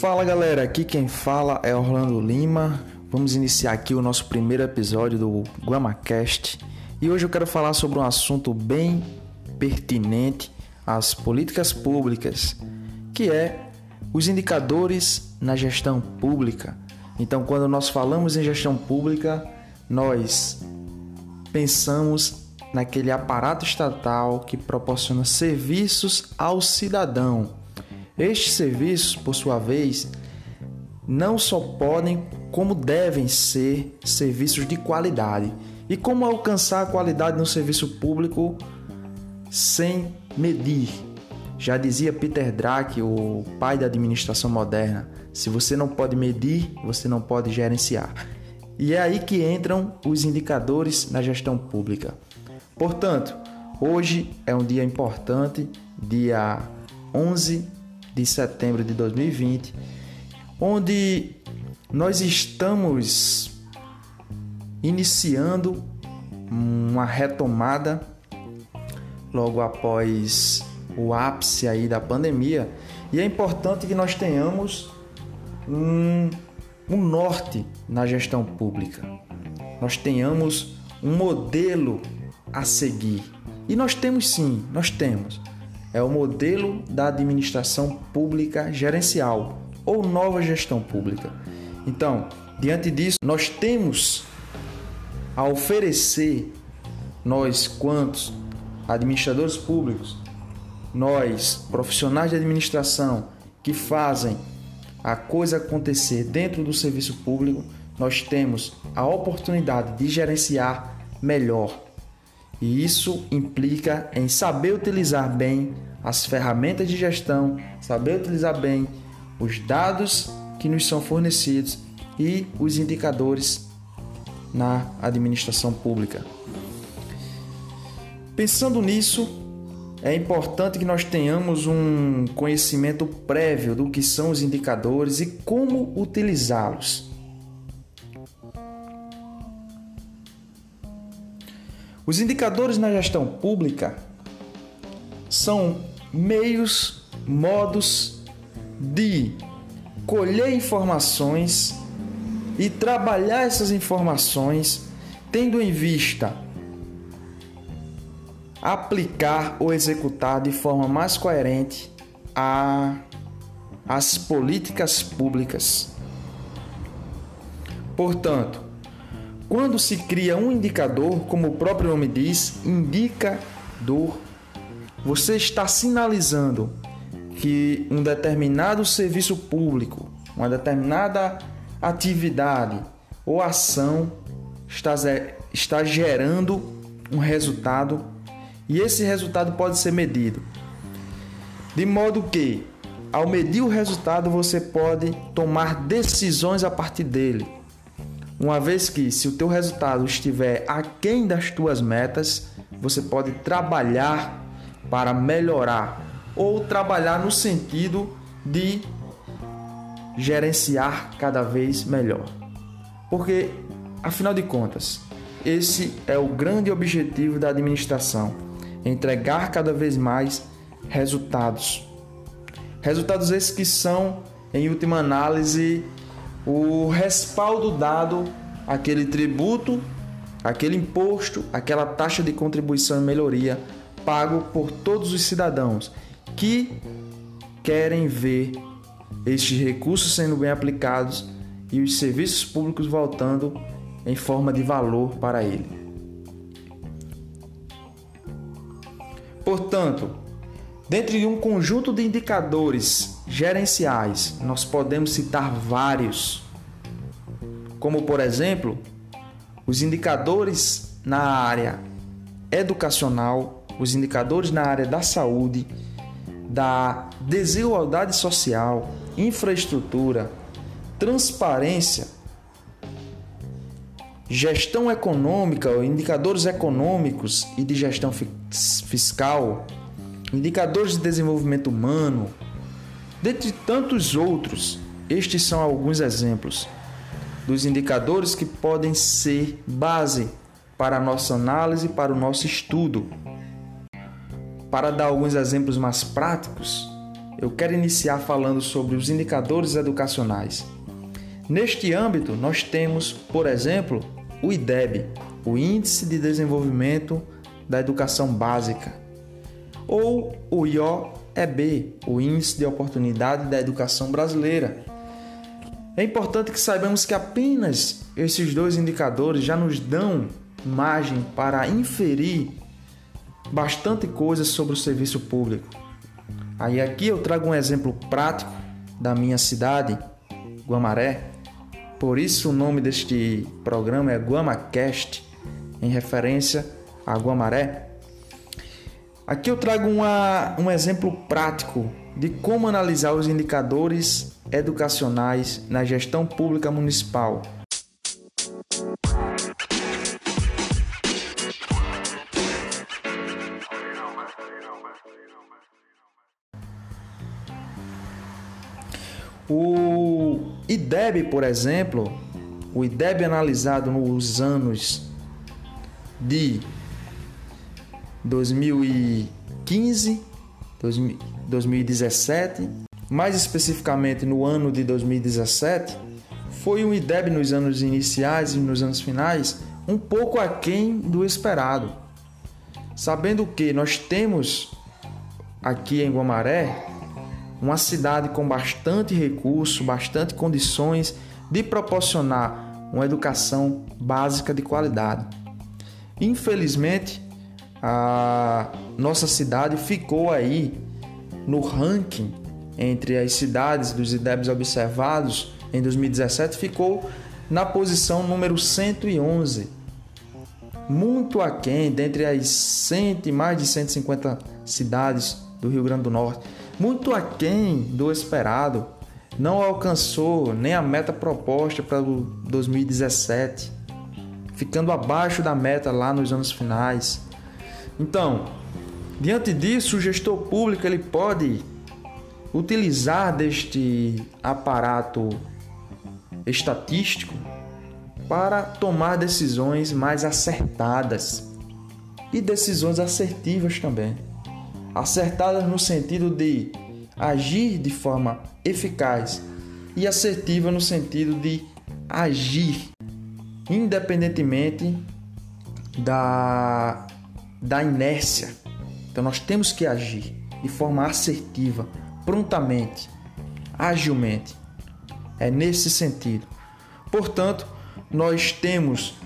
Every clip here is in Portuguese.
Fala galera, aqui quem fala é Orlando Lima. Vamos iniciar aqui o nosso primeiro episódio do GuamaCast e hoje eu quero falar sobre um assunto bem pertinente às políticas públicas, que é os indicadores na gestão pública. Então, quando nós falamos em gestão pública, nós pensamos naquele aparato estatal que proporciona serviços ao cidadão estes serviços, por sua vez, não só podem, como devem ser serviços de qualidade. E como alcançar a qualidade no serviço público sem medir? Já dizia Peter Drucker, o pai da administração moderna: se você não pode medir, você não pode gerenciar. E é aí que entram os indicadores na gestão pública. Portanto, hoje é um dia importante, dia 11 de setembro de 2020, onde nós estamos iniciando uma retomada logo após o ápice aí da pandemia. E é importante que nós tenhamos um, um norte na gestão pública, nós tenhamos um modelo a seguir e nós temos sim, nós temos é o modelo da administração pública gerencial ou nova gestão pública. Então, diante disso, nós temos a oferecer, nós quantos administradores públicos, nós profissionais de administração que fazem a coisa acontecer dentro do serviço público, nós temos a oportunidade de gerenciar melhor e isso implica em saber utilizar bem as ferramentas de gestão, saber utilizar bem os dados que nos são fornecidos e os indicadores na administração pública. Pensando nisso, é importante que nós tenhamos um conhecimento prévio do que são os indicadores e como utilizá-los. Os indicadores na gestão pública são meios, modos de colher informações e trabalhar essas informações tendo em vista aplicar ou executar de forma mais coerente a, as políticas públicas. Portanto, quando se cria um indicador, como o próprio nome diz, indicador, você está sinalizando que um determinado serviço público, uma determinada atividade ou ação está, está gerando um resultado e esse resultado pode ser medido. De modo que, ao medir o resultado, você pode tomar decisões a partir dele. Uma vez que, se o teu resultado estiver aquém das tuas metas, você pode trabalhar para melhorar ou trabalhar no sentido de gerenciar cada vez melhor. Porque, afinal de contas, esse é o grande objetivo da administração: entregar cada vez mais resultados. Resultados esses que são, em última análise, o respaldo dado àquele tributo, aquele imposto, aquela taxa de contribuição e melhoria pago por todos os cidadãos que querem ver estes recursos sendo bem aplicados e os serviços públicos voltando em forma de valor para ele. Portanto, dentro de um conjunto de indicadores gerenciais, nós podemos citar vários, como por exemplo, os indicadores na área educacional, os indicadores na área da saúde, da desigualdade social, infraestrutura, transparência, gestão econômica, indicadores econômicos e de gestão fiscal, indicadores de desenvolvimento humano, Dentre tantos outros, estes são alguns exemplos dos indicadores que podem ser base para a nossa análise, para o nosso estudo. Para dar alguns exemplos mais práticos, eu quero iniciar falando sobre os indicadores educacionais. Neste âmbito, nós temos, por exemplo, o IDEB, o Índice de Desenvolvimento da Educação Básica, ou o IOEB, o Índice de Oportunidade da Educação Brasileira. É importante que saibamos que apenas esses dois indicadores já nos dão margem para inferir bastante coisa sobre o serviço público. Aí aqui eu trago um exemplo prático da minha cidade, Guamaré, por isso o nome deste programa é GuamaCast, em referência a Guamaré. Aqui eu trago uma, um exemplo prático de como analisar os indicadores educacionais na gestão pública municipal. O IDEB, por exemplo, o IDEB analisado nos anos de 2015, 2017, mais especificamente no ano de 2017, foi um IDEB nos anos iniciais e nos anos finais um pouco aquém do esperado. Sabendo que nós temos aqui em Guamaré uma cidade com bastante recurso, bastante condições de proporcionar uma educação básica de qualidade. Infelizmente, a nossa cidade ficou aí no ranking entre as cidades dos IDEBs observados em 2017, ficou na posição número 111, muito aquém dentre as 100, mais de 150 cidades do Rio Grande do Norte. Muito aquém do esperado, não alcançou nem a meta proposta para o 2017, ficando abaixo da meta lá nos anos finais. Então, diante disso, o gestor público ele pode utilizar deste aparato estatístico para tomar decisões mais acertadas e decisões assertivas também. Acertadas no sentido de agir de forma eficaz e assertiva no sentido de agir independentemente da, da inércia. Então nós temos que agir de forma assertiva, prontamente, agilmente. É nesse sentido. Portanto, nós temos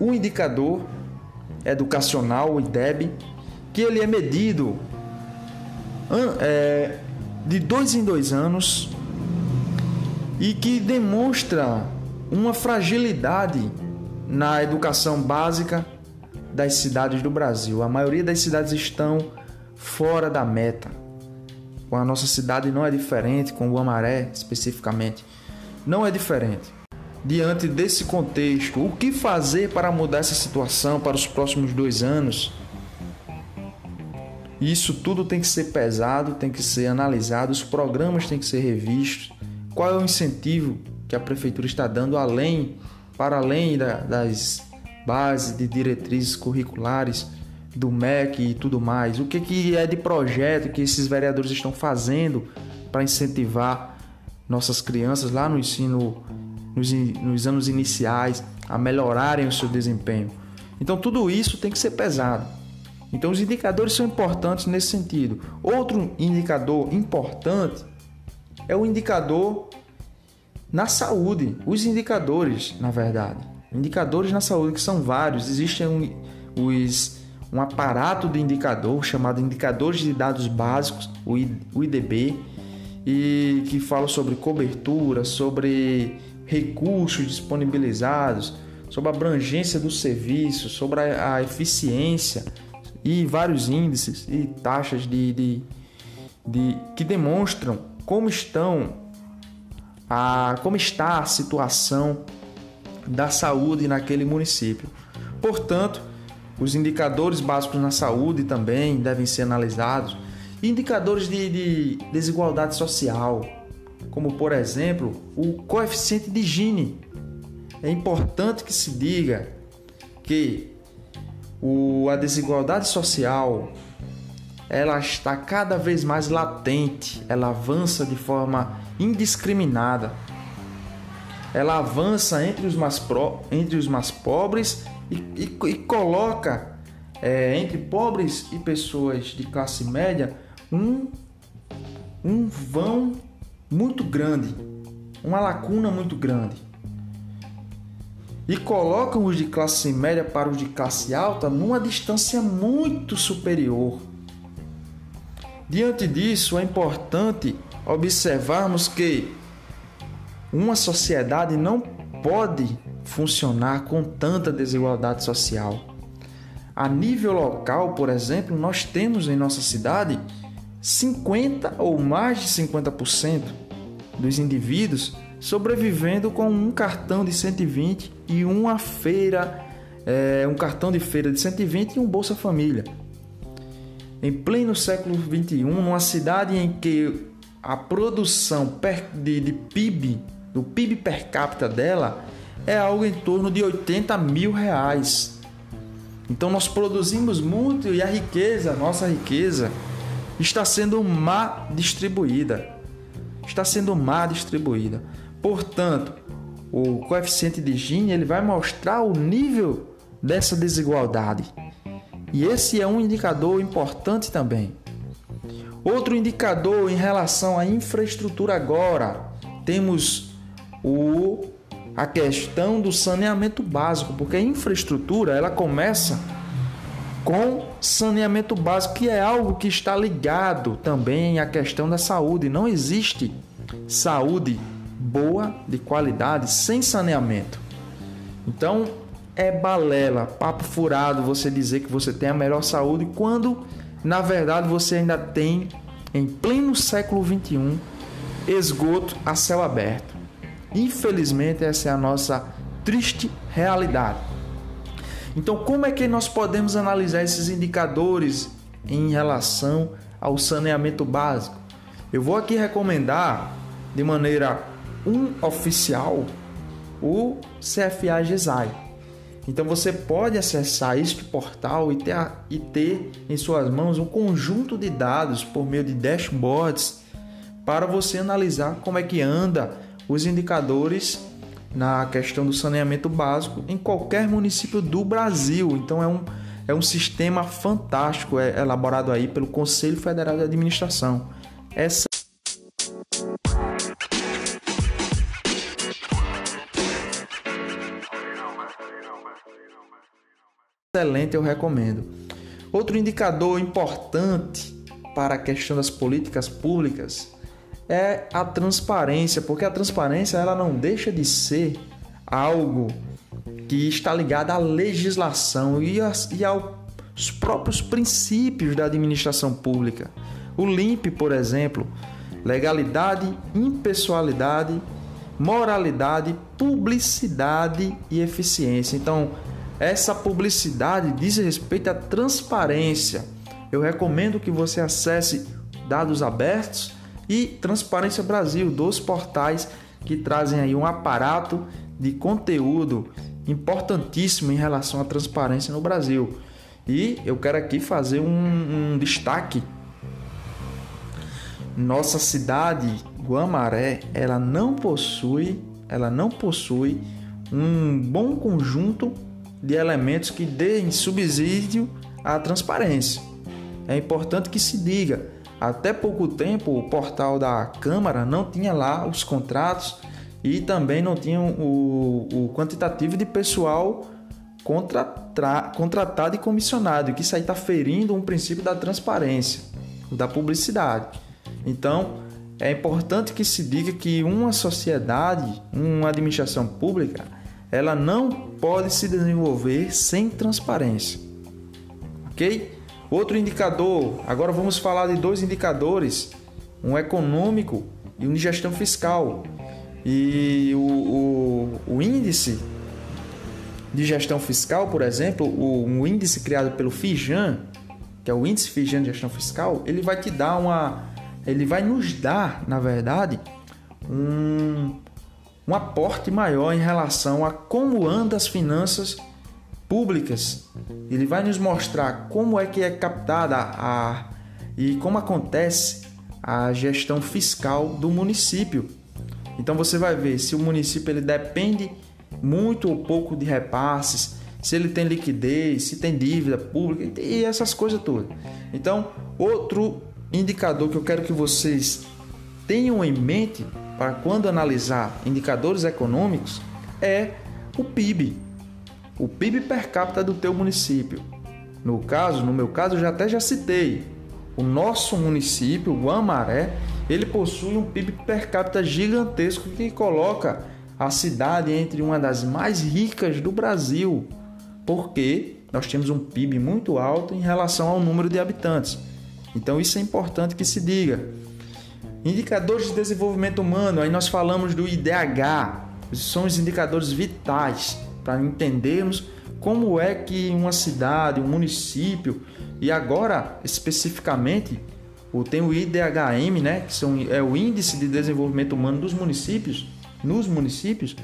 o indicador educacional, o IDEB, que ele é medido é, de dois em dois anos e que demonstra uma fragilidade na educação básica das cidades do Brasil. A maioria das cidades estão fora da meta. Com a nossa cidade não é diferente, com o Amaré especificamente, não é diferente. Diante desse contexto, o que fazer para mudar essa situação para os próximos dois anos? Isso tudo tem que ser pesado, tem que ser analisado, os programas têm que ser revistos. Qual é o incentivo que a prefeitura está dando além, para além da, das bases de diretrizes curriculares do MEC e tudo mais? O que, que é de projeto que esses vereadores estão fazendo para incentivar nossas crianças lá no ensino, nos, nos anos iniciais, a melhorarem o seu desempenho? Então tudo isso tem que ser pesado. Então, os indicadores são importantes nesse sentido. Outro indicador importante é o indicador na saúde. Os indicadores, na verdade, indicadores na saúde que são vários. Existem um, os, um aparato de indicador chamado indicadores de dados básicos, o IDB, e que fala sobre cobertura, sobre recursos disponibilizados, sobre a abrangência do serviço, sobre a, a eficiência e vários índices e taxas de, de, de que demonstram como estão a como está a situação da saúde naquele município. Portanto, os indicadores básicos na saúde também devem ser analisados. Indicadores de, de desigualdade social, como por exemplo o coeficiente de Gini. É importante que se diga que o, a desigualdade social ela está cada vez mais latente, ela avança de forma indiscriminada. Ela avança entre os mais, pro, entre os mais pobres e, e, e coloca é, entre pobres e pessoas de classe média um, um vão muito grande, uma lacuna muito grande. E colocam os de classe média para os de classe alta numa distância muito superior. Diante disso, é importante observarmos que uma sociedade não pode funcionar com tanta desigualdade social. A nível local, por exemplo, nós temos em nossa cidade 50 ou mais de 50% dos indivíduos sobrevivendo com um cartão de 120 e uma feira, é, um cartão de feira de 120 e um Bolsa Família em pleno século XXI, numa cidade em que a produção de, de PIB, do PIB per capita dela, é algo em torno de 80 mil reais. Então nós produzimos muito e a riqueza, nossa riqueza, está sendo má distribuída. Está sendo má distribuída. Portanto, o coeficiente de Gini ele vai mostrar o nível dessa desigualdade. E esse é um indicador importante também. Outro indicador em relação à infraestrutura agora, temos o a questão do saneamento básico, porque a infraestrutura ela começa com saneamento básico, que é algo que está ligado também à questão da saúde. Não existe saúde boa, de qualidade, sem saneamento. Então, é balela, papo furado você dizer que você tem a melhor saúde quando na verdade você ainda tem em pleno século 21 esgoto a céu aberto. Infelizmente essa é a nossa triste realidade. Então, como é que nós podemos analisar esses indicadores em relação ao saneamento básico? Eu vou aqui recomendar de maneira oficial o CFA GESAI. Então você pode acessar este portal e ter, e ter em suas mãos um conjunto de dados por meio de dashboards para você analisar como é que anda os indicadores na questão do saneamento básico em qualquer município do Brasil. Então é um, é um sistema fantástico, é elaborado aí pelo Conselho Federal de Administração. Essa excelente, eu recomendo. Outro indicador importante para a questão das políticas públicas é a transparência, porque a transparência ela não deixa de ser algo que está ligado à legislação e, aos próprios princípios da administração pública. O LIMP, por exemplo, legalidade, impessoalidade, moralidade, publicidade e eficiência. Então, essa publicidade diz respeito à transparência. Eu recomendo que você acesse Dados Abertos e Transparência Brasil, dois portais que trazem aí um aparato de conteúdo importantíssimo em relação à transparência no Brasil. E eu quero aqui fazer um, um destaque. Nossa cidade, Guamaré, ela não possui, ela não possui um bom conjunto de elementos que deem subsídio à transparência. É importante que se diga, até pouco tempo o portal da Câmara não tinha lá os contratos e também não tinha o, o quantitativo de pessoal contratado e comissionado, que isso aí está ferindo um princípio da transparência, da publicidade. Então, é importante que se diga que uma sociedade, uma administração pública, ela não pode se desenvolver sem transparência. Ok? Outro indicador, agora vamos falar de dois indicadores, um econômico e um de gestão fiscal. E o, o, o índice de gestão fiscal, por exemplo, o, um índice criado pelo FIJAN, que é o índice FIJAN de gestão fiscal, ele vai te dar uma. Ele vai nos dar, na verdade, um, um aporte maior em relação a como andam as finanças públicas. Ele vai nos mostrar como é que é captada a e como acontece a gestão fiscal do município. Então você vai ver se o município ele depende muito ou pouco de repasses, se ele tem liquidez, se tem dívida pública e essas coisas todas. Então, outro indicador que eu quero que vocês tenham em mente para quando analisar indicadores econômicos é o PIB. O PIB per capita do teu município. No caso, no meu caso, eu já até já citei. O nosso município, o Guamaré, ele possui um PIB per capita gigantesco que coloca a cidade entre uma das mais ricas do Brasil, porque nós temos um PIB muito alto em relação ao número de habitantes. Então isso é importante que se diga. Indicadores de desenvolvimento humano, aí nós falamos do IDH, são os indicadores vitais para entendermos como é que uma cidade, um município e agora especificamente tem o IDHM, né, que são, é o Índice de Desenvolvimento Humano dos municípios, nos municípios.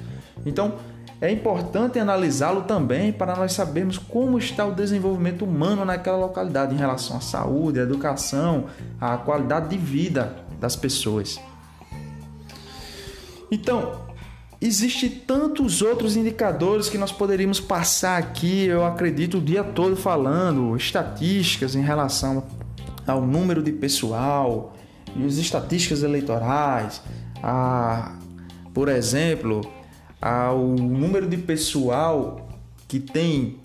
Então, é importante analisá-lo também para nós sabermos como está o desenvolvimento humano naquela localidade em relação à saúde, à educação, à qualidade de vida das pessoas. Então, existe tantos outros indicadores que nós poderíamos passar aqui, eu acredito, o dia todo falando, estatísticas em relação ao número de pessoal e as estatísticas eleitorais, a, por exemplo, ao número de pessoal que tem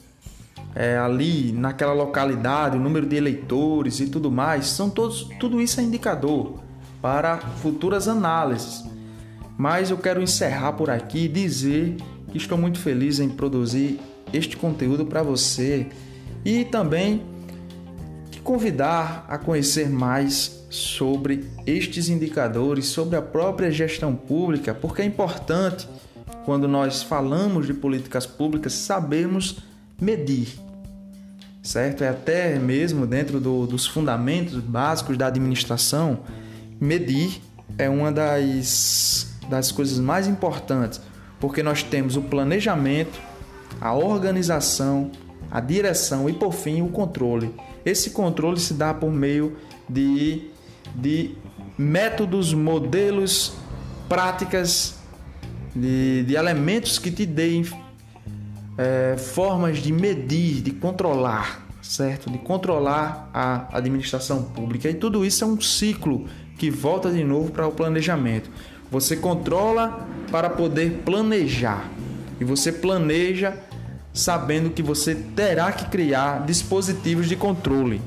é, ali naquela localidade, o número de eleitores e tudo mais, são todos, tudo isso é indicador para futuras análises. Mas eu quero encerrar por aqui e dizer que estou muito feliz em produzir este conteúdo para você e também te convidar a conhecer mais sobre estes indicadores, sobre a própria gestão pública, porque é importante quando nós falamos de políticas públicas, sabemos medir, certo? É até mesmo dentro do, dos fundamentos básicos da administração, medir é uma das, das coisas mais importantes, porque nós temos o planejamento, a organização, a direção e, por fim, o controle. Esse controle se dá por meio de, de métodos, modelos, práticas de, de elementos que te deem é, formas de medir, de controlar, certo? De controlar a administração pública. E tudo isso é um ciclo que volta de novo para o planejamento. Você controla para poder planejar. E você planeja sabendo que você terá que criar dispositivos de controle.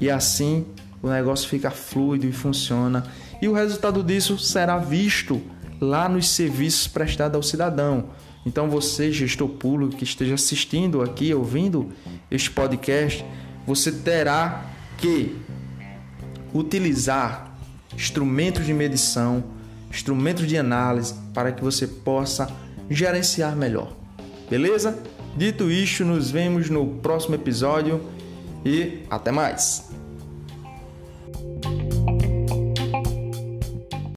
E assim o negócio fica fluido e funciona. E o resultado disso será visto lá nos serviços prestados ao cidadão. Então, você, gestor público que esteja assistindo aqui, ouvindo este podcast, você terá que utilizar instrumentos de medição, instrumentos de análise para que você possa gerenciar melhor. Beleza? Dito isto, nos vemos no próximo episódio e até mais!